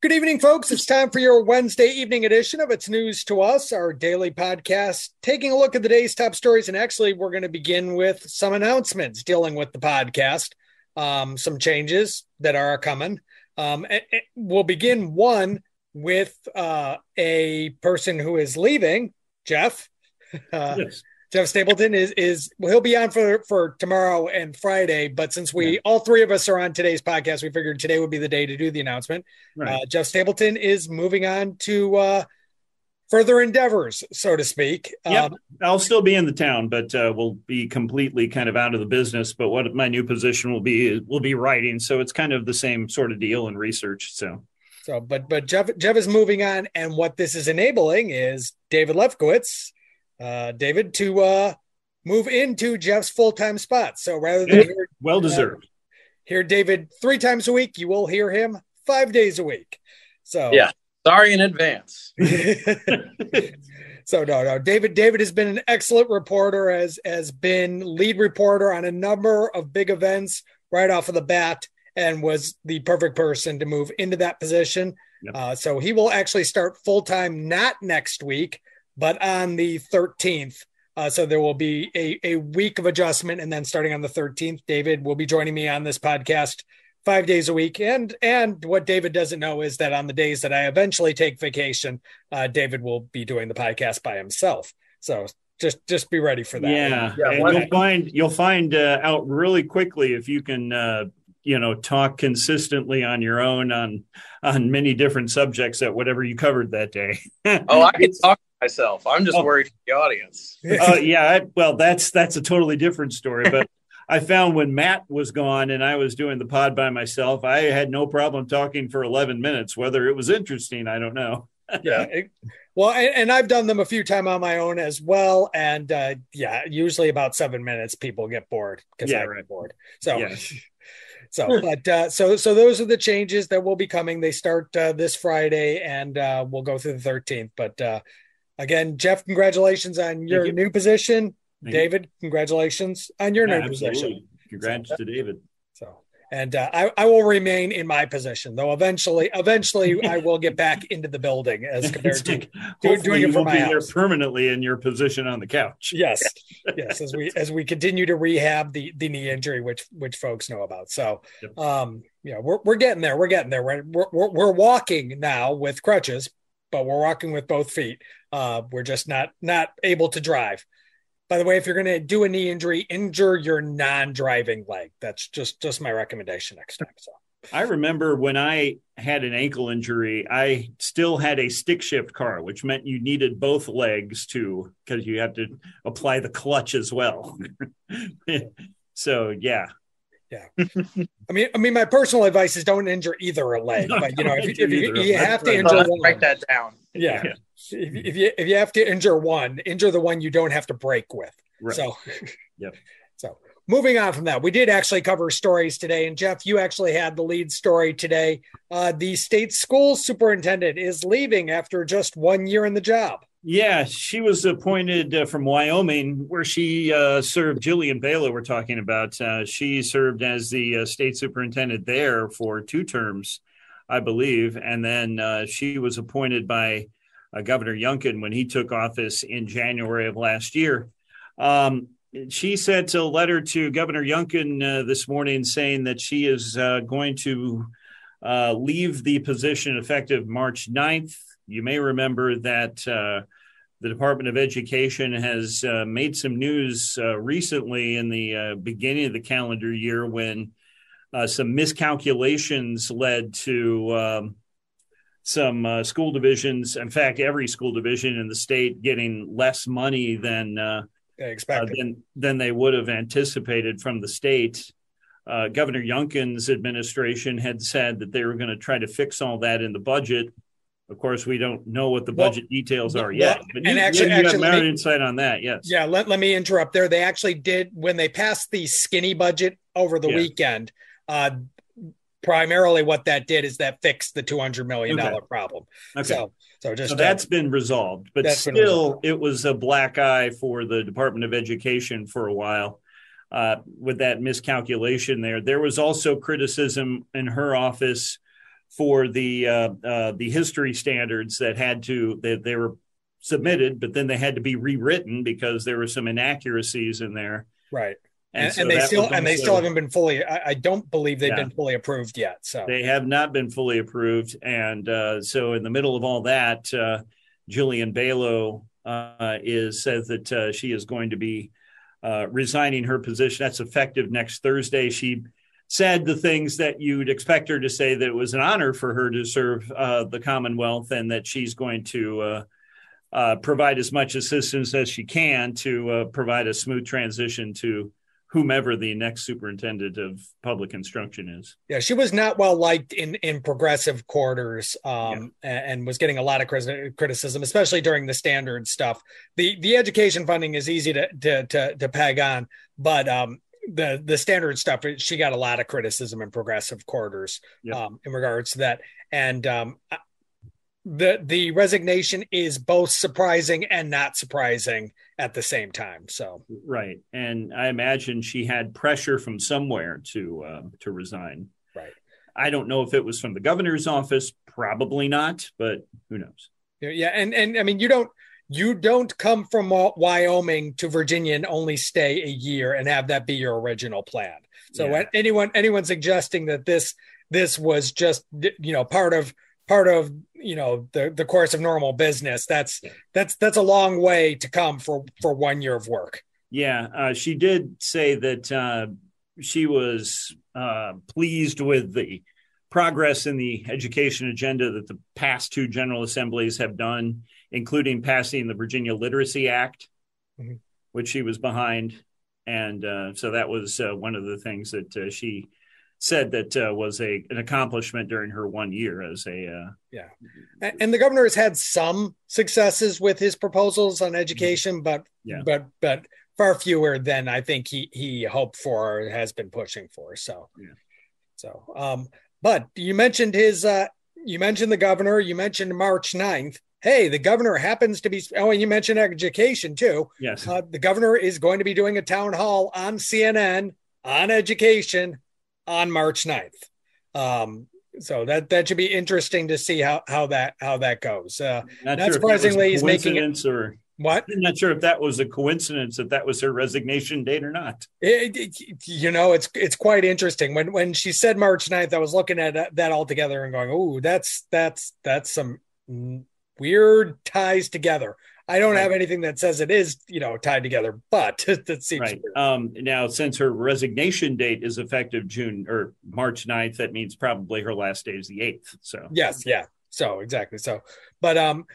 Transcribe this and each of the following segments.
Good evening, folks. It's time for your Wednesday evening edition of It's News to Us, our daily podcast, taking a look at the day's top stories. And actually, we're going to begin with some announcements dealing with the podcast, um, some changes that are coming. Um, we'll begin one with uh, a person who is leaving, Jeff. Uh, yes. Jeff Stapleton is is well, he'll be on for for tomorrow and Friday. But since we yeah. all three of us are on today's podcast, we figured today would be the day to do the announcement. Right. Uh, Jeff Stapleton is moving on to uh, further endeavors, so to speak. Yep. Um, I'll still be in the town, but uh, we'll be completely kind of out of the business. But what my new position will be will be writing, so it's kind of the same sort of deal in research. So. So, but but Jeff Jeff is moving on, and what this is enabling is David Lefkowitz uh, David, to uh, move into Jeff's full time spot. So rather than hear, well deserved, uh, hear David three times a week, you will hear him five days a week. So yeah, sorry in advance. so no, no, David. David has been an excellent reporter. Has has been lead reporter on a number of big events right off of the bat, and was the perfect person to move into that position. Yep. Uh, so he will actually start full time not next week, but on the 13th. Uh, so there will be a, a week of adjustment. And then starting on the 13th, David will be joining me on this podcast five days a week. And and what David doesn't know is that on the days that I eventually take vacation, uh, David will be doing the podcast by himself. So just just be ready for that. Yeah, yeah you'll find you'll find uh, out really quickly if you can uh, you know talk consistently on your own on on many different subjects at whatever you covered that day. oh, I can talk myself. I'm just oh. worried for the audience. uh, yeah, I, well, that's that's a totally different story. But I found when Matt was gone and I was doing the pod by myself, I had no problem talking for 11 minutes. Whether it was interesting, I don't know. yeah. It, well, and, and, I've done them a few times on my own as well, and uh, yeah, usually about seven minutes, people get bored because yeah, I get bored. So. Yeah. So, but uh, so so those are the changes that will be coming. They start uh, this Friday, and uh, we'll go through the thirteenth. But uh, Again, Jeff, congratulations on your you. new position. Thank David, you. congratulations on your yeah, new absolutely. position. Congrats so, to David. So, and uh, I, I will remain in my position, though. Eventually, eventually, I will get back into the building as compared to doing, doing it from my house. permanently in your position on the couch. Yes, yes. As we as we continue to rehab the the knee injury, which which folks know about. So, yep. um, yeah, we're we're getting there. We're getting there. We're we're, we're walking now with crutches, but we're walking with both feet. Uh, we're just not not able to drive. By the way, if you're going to do a knee injury, injure your non-driving leg. That's just just my recommendation next time. So. I remember when I had an ankle injury, I still had a stick shift car, which meant you needed both legs too, because you had to apply the clutch as well. so yeah, yeah. I mean, I mean, my personal advice is don't injure either a leg, no, but you know, if, if you, you have to injure one, write that down. Yeah. yeah. If, if, you if you have to injure one, injure the one you don't have to break with. Right. So, yep. So moving on from that, we did actually cover stories today, and Jeff, you actually had the lead story today. Uh, the state school superintendent is leaving after just one year in the job. Yeah, she was appointed uh, from Wyoming, where she uh, served. Jillian Balow, we're talking about. Uh, she served as the uh, state superintendent there for two terms, I believe, and then uh, she was appointed by uh, Governor Youngkin when he took office in January of last year. Um, she sent a letter to Governor Youngkin this morning saying that she is going to leave the position effective March 9th you may remember that uh, the Department of Education has uh, made some news uh, recently in the uh, beginning of the calendar year when uh, some miscalculations led to um, some uh, school divisions, in fact, every school division in the state getting less money than, expected. than, than they would have anticipated from the state. uh, Governor Youngkin's administration had said that they were going to try to fix all that in the budget. Of course, we don't know what the budget well, details are yet. But and you, actually, you actually, have more insight on that. Yes. Yeah. Let, let me interrupt there. They actually did when they passed the skinny budget over the yeah. weekend. Uh, primarily, what that did is that fixed the two hundred million dollar okay. problem. Okay. So, so just so that's uh, been resolved, but still, resolved. it was a black eye for the Department of Education for a while uh, with that miscalculation there. There was also criticism in her office for the uh, uh, the history standards that had to that they, were submitted, but then they had to be rewritten because there were some inaccuracies in there. Right. And, and, so and they still and they still haven't been fully. I, I don't believe they've yeah, been fully approved yet. So they have not been fully approved, and uh, so in the middle of all that, uh, Jillian Balow uh, is says that uh, she is going to be uh, resigning her position. That's effective next Thursday. She said the things that you'd expect her to say that it was an honor for her to serve uh, the Commonwealth and that she's going to uh, uh provide as much assistance as she can to uh, provide a smooth transition to whomever the next superintendent of public instruction is. Yeah, she was not well liked in in progressive quarters, um, yeah. and, was getting a lot of criticism, especially during the standard stuff. the The education funding is easy to to to, to peg on, but um, the the standard stuff, she got a lot of criticism in progressive quarters yeah. um, in regards to that, and um, the the resignation is both surprising and not surprising at the same time. So right, and I imagine she had pressure from somewhere to uh, to resign. Right. I don't know if it was from the governor's office. Probably not, but who knows? Yeah, and and I mean, you don't you don't come from Wyoming to Virginia and only stay a year and have that be your original plan. So yeah. anyone anyone suggesting that this this was just you know part of part of you know the the course of normal business that's that's that's a long way to come for for one year of work yeah uh, she did say that uh, she was uh, pleased with the progress in the education agenda that the past two general assemblies have done including passing the virginia literacy act mm-hmm. which she was behind and uh, so that was uh, one of the things that uh, she said that uh, was a an accomplishment during her one year as a uh, yeah and the governor has had some successes with his proposals on education mm-hmm. but yeah. but but far fewer than i think he he hoped for or has been pushing for so yeah. so um but you mentioned his uh you mentioned the governor you mentioned march 9th hey the governor happens to be oh and you mentioned education too yes uh, the governor is going to be doing a town hall on cnn on education on March 9th. Um, so that that should be interesting to see how how that how that goes. Uh, not, not sure surprisingly, he's making it, or what? I'm not sure if that was a coincidence that that was her resignation date or not. It, it, you know, it's it's quite interesting when when she said March 9th, I was looking at that all together and going, "Oh, that's that's that's some weird ties together." I don't right. have anything that says it is, you know, tied together, but that seems right. Um, now, since her resignation date is effective June or March 9th, that means probably her last day is the 8th. So, yes, yeah. So, exactly. So, but um,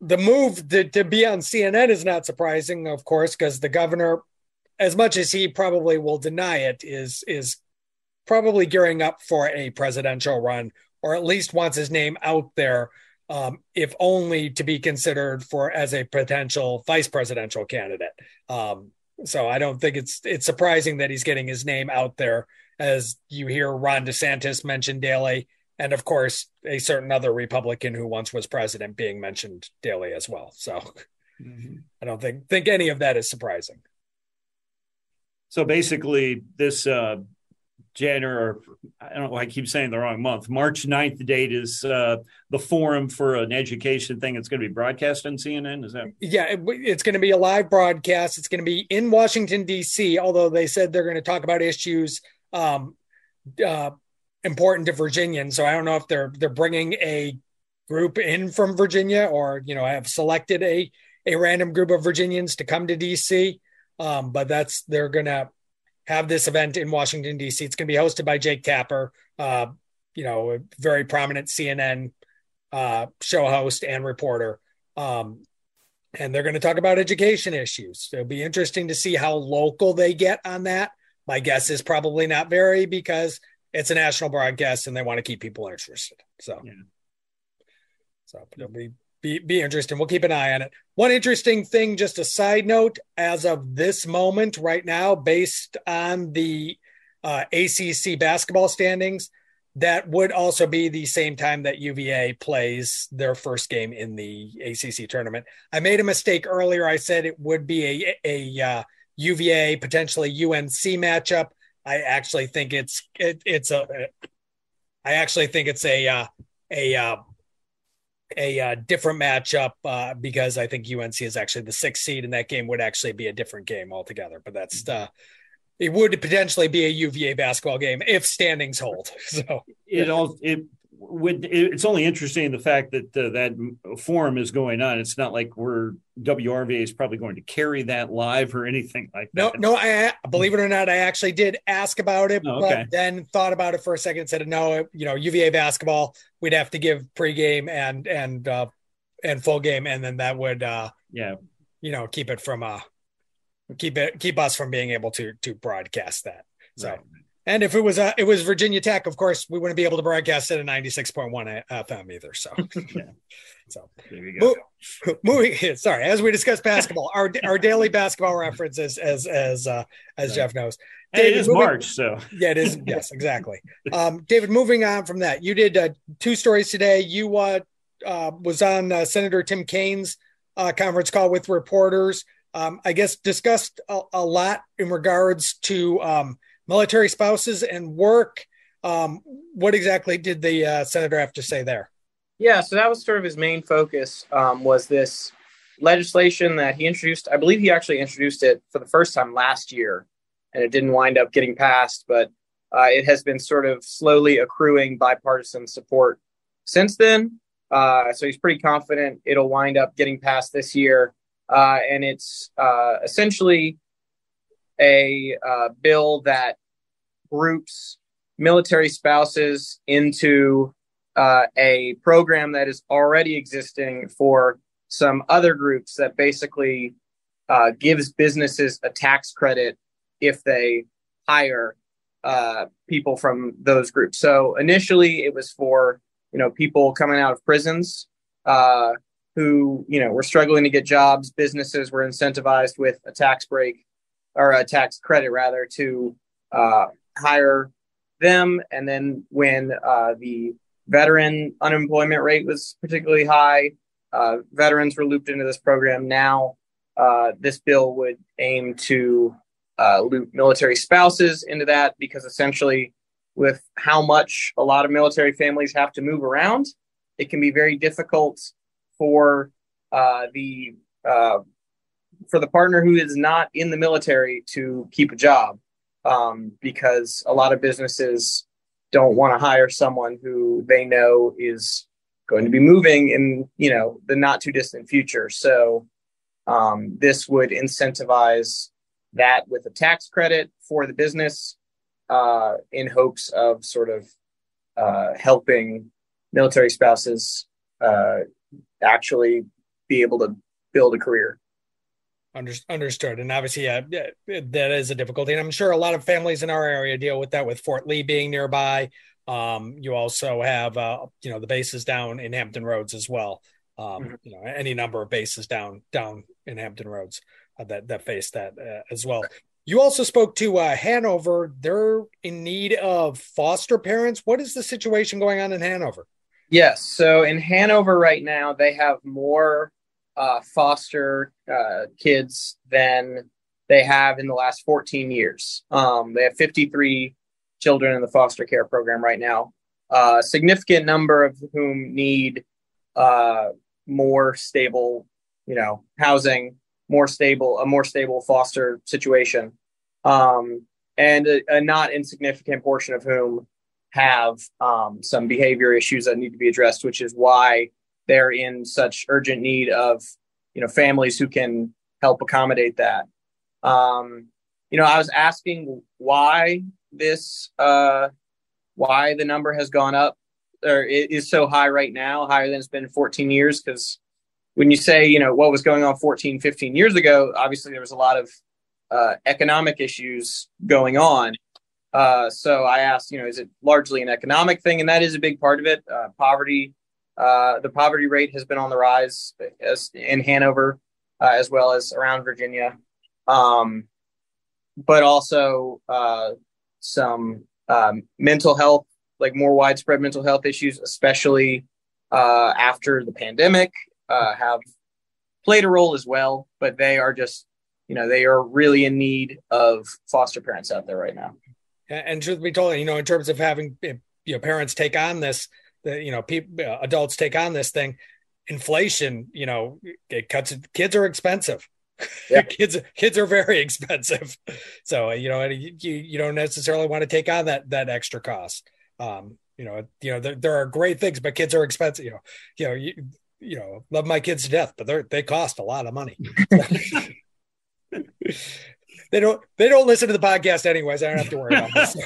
the move to, to be on CNN is not surprising, of course, because the governor, as much as he probably will deny it, is is probably gearing up for a presidential run, or at least wants his name out there um, if only to be considered for as a potential vice presidential candidate. Um, so I don't think it's it's surprising that he's getting his name out there as you hear Ron DeSantis mentioned daily, and of course a certain other Republican who once was president being mentioned daily as well. So mm-hmm. I don't think think any of that is surprising. So basically, this uh, January, or I don't know, I keep saying the wrong month. March 9th date is uh, the forum for an education thing. It's going to be broadcast on CNN. Is that? Yeah, it, it's going to be a live broadcast. It's going to be in Washington, D.C., although they said they're going to talk about issues um, uh, important to Virginians. So I don't know if they're they're bringing a group in from Virginia or, you know, have selected a, a random group of Virginians to come to D.C. Um, but that's, they're going to have this event in Washington, D.C. It's going to be hosted by Jake Tapper, uh, you know, a very prominent CNN uh, show host and reporter. Um, and they're going to talk about education issues. It'll be interesting to see how local they get on that. My guess is probably not very because it's a national broadcast and they want to keep people interested. So, yeah. so it'll be, be be interesting. We'll keep an eye on it. One interesting thing, just a side note, as of this moment, right now, based on the uh, ACC basketball standings, that would also be the same time that UVA plays their first game in the ACC tournament. I made a mistake earlier. I said it would be a a uh, UVA potentially UNC matchup. I actually think it's it, it's a I actually think it's a uh, a uh, a uh, different matchup uh, because I think UNC is actually the sixth seed, and that game would actually be a different game altogether. But that's uh, it would potentially be a UVA basketball game if standings hold. So it all it would it's only interesting the fact that uh, that forum is going on. It's not like we're WRVA is probably going to carry that live or anything like that. No, no. I believe it or not, I actually did ask about it, oh, okay. but then thought about it for a second and said, no, you know, UVA basketball, we'd have to give pregame and and uh, and full game, and then that would uh, yeah, you know, keep it from uh keep it keep us from being able to to broadcast that. So. Right. And if it was uh, it was Virginia Tech, of course, we wouldn't be able to broadcast it at 96.1 FM either. So, yeah. so Mo- moving. Sorry, as we discuss basketball, our our daily basketball reference as as as uh, as right. Jeff knows. David, it is moving, March, so yeah, it is. Yes, exactly. Um, David, moving on from that, you did uh, two stories today. You uh, uh was on uh, Senator Tim Kaine's uh, conference call with reporters. Um, I guess discussed a, a, lot in regards to um, military spouses and work. Um, what exactly did the uh, senator have to say there? Yeah, so that was sort of his main focus um, was this legislation that he introduced. I believe he actually introduced it for the first time last year, and it didn't wind up getting passed, but uh, it has been sort of slowly accruing bipartisan support since then. Uh, so he's pretty confident it'll wind up getting passed this year. Uh, and it's uh, essentially a uh, bill that groups military spouses into uh, a program that is already existing for some other groups that basically uh, gives businesses a tax credit if they hire uh, people from those groups. So initially, it was for you know people coming out of prisons uh, who you know were struggling to get jobs. Businesses were incentivized with a tax break or a tax credit rather to uh, hire them. And then when uh, the veteran unemployment rate was particularly high, uh, veterans were looped into this program. Now, uh, this bill would aim to uh, loop military spouses into that because essentially, with how much a lot of military families have to move around, it can be very difficult for uh, the for the partner who is not in the military to keep a job um, because a lot of businesses don't want to hire someone who they know is going to be moving in you know the not too distant future. So um, this would incentivize that with a tax credit for the business uh, in hopes of sort of uh, helping military spouses uh, actually be able to build a career under, understood. And obviously, yeah, that is a difficulty. And I'm sure a lot of families in our area deal with that with Fort Lee being nearby. Um, you also have, uh, you know, the bases down in Hampton Roads as well. Um, mm-hmm. You know, any number of bases down down in Hampton Roads uh, that that face that uh, as well. You also spoke to uh, Hanover. They're in need of foster parents. What is the situation going on in Hanover? Yes. So in Hanover right now, they have more uh, foster uh, kids than they have in the last 14 years. Um, they have 53 children in the foster care program right now. Uh, a significant number of whom need uh, more stable, you know, housing, more stable, a more stable foster situation, um, and a, a, not insignificant portion of whom have um, some behavior issues that need to be addressed, which is why they're in such urgent need of you know families who can help accommodate that. Um, you know, I was asking why this uh, why the number has gone up or is so high right now, higher than it's been 14 years. Because when you say, you know, what was going on 14, 15 years ago, obviously there was a lot of uh, economic issues going on. Uh, so I asked, you know, is it largely an economic thing? And that is a big part of it. Uh, poverty, uh, the poverty rate has been on the rise as in Hanover, uh, as well as around Virginia. Um, but also uh, some um, mental health, like more widespread mental health issues, especially uh, after the pandemic, have played a role as well. But they are just, you know, they are really in need of foster parents out there right now. And truth be told, you know, in terms of having you know parents take on this, the you know people uh, adults take on this thing, inflation, you know, it cuts. Kids are expensive. Yeah. kids kids are very expensive, so you know you you don't necessarily want to take on that that extra cost. Um, you know, you know there, there are great things, but kids are expensive. You know, you know you you know love my kids to death, but they they cost a lot of money. they don't they don't listen to the podcast anyways. I don't have to worry about this.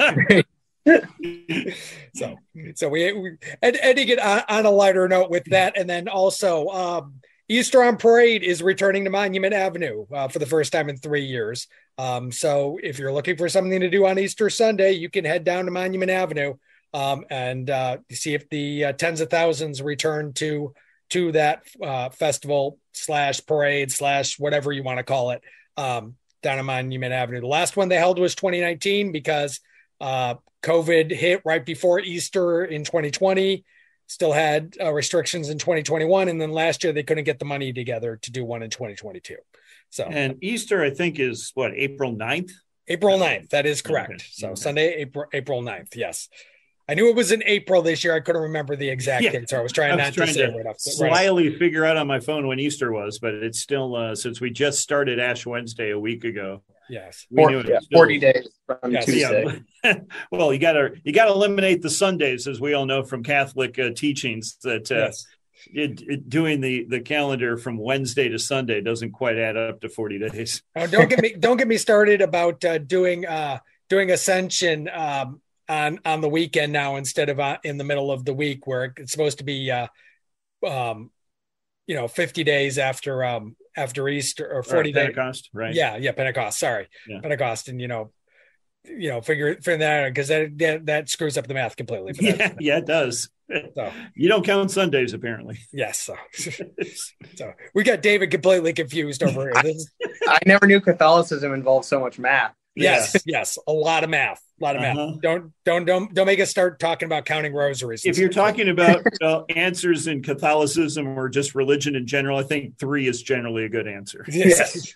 so so we, we and, get on, on, a lighter note with that, and then also um, Easter on Parade is returning to Monument Avenue uh, for the first time in three years. Um, so if you're looking for something to do on Easter Sunday, you can head down to Monument Avenue um, and uh, see if the uh, tens of thousands return to to that uh, festival slash parade slash whatever you want to call it. Um, down on Monument Avenue. The last one they held was 2019 because uh, COVID hit right before Easter in 2020. Still had uh, restrictions in 2021, and then last year they couldn't get the money together to do one in 2022. So and Easter, I think, is what April 9th? April 9th. That is correct. Okay. So okay. Sunday, April April 9th. Yes. I knew it was in April this year. I couldn't remember the exact yeah. date, so I was trying I was not trying to say to right off. Slyly right. figure out on my phone when Easter was, but it's still uh, since we just started Ash Wednesday a week ago. Yes, we Four, yeah, forty days from yes. Tuesday. Yeah. well, you got to you got to eliminate the Sundays, as we all know from Catholic uh, teachings. That uh, yes. It, it, doing the the calendar from Wednesday to Sunday doesn't quite add up to 40 days. Oh, don't get me don't get me started about uh, doing uh, doing Ascension um, on on the weekend now instead of uh, in the middle of the week where it's supposed to be uh, um, you know 50 days after um after Easter or 40 or Pentecost, days. right? Yeah, yeah, Pentecost. Sorry, yeah. Pentecost, and you know, you know, figure figure that out because that, that, that screws up the math completely. Yeah, yeah, it does. So you don't count Sundays apparently. Yes, so, so we got David completely confused over here. I, I never knew Catholicism involved so much math. Yes, yes, a lot of math, a lot of uh-huh. math. Don't don't don't don't make us start talking about counting rosaries. If you're talking about uh, answers in Catholicism or just religion in general, I think three is generally a good answer. Yes,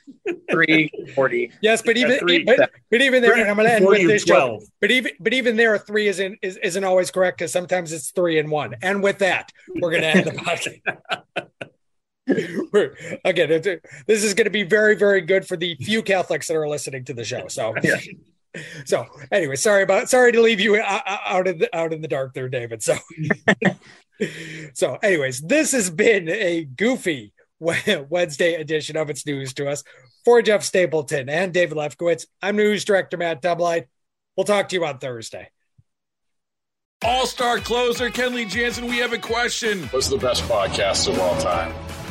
three forty. Yes, but even three, but, but, even there, and I'm going to end with this 12. joke. But even but even there, three isn't is, isn't always correct because sometimes it's three and one. And with that, we're going to end the podcast. again, this is going to be very, very good for the few Catholics that are listening to the show. So, yeah. so anyway, sorry about sorry to leave you uh, uh, out of the, out in the dark there, David. So, so anyways, this has been a goofy Wednesday edition of It's News to Us for Jeff Stapleton and David Lefkowitz. I'm News Director Matt Dublight. We'll talk to you on Thursday. All star closer Kenley Jansen, we have a question. What's the best podcast of all time?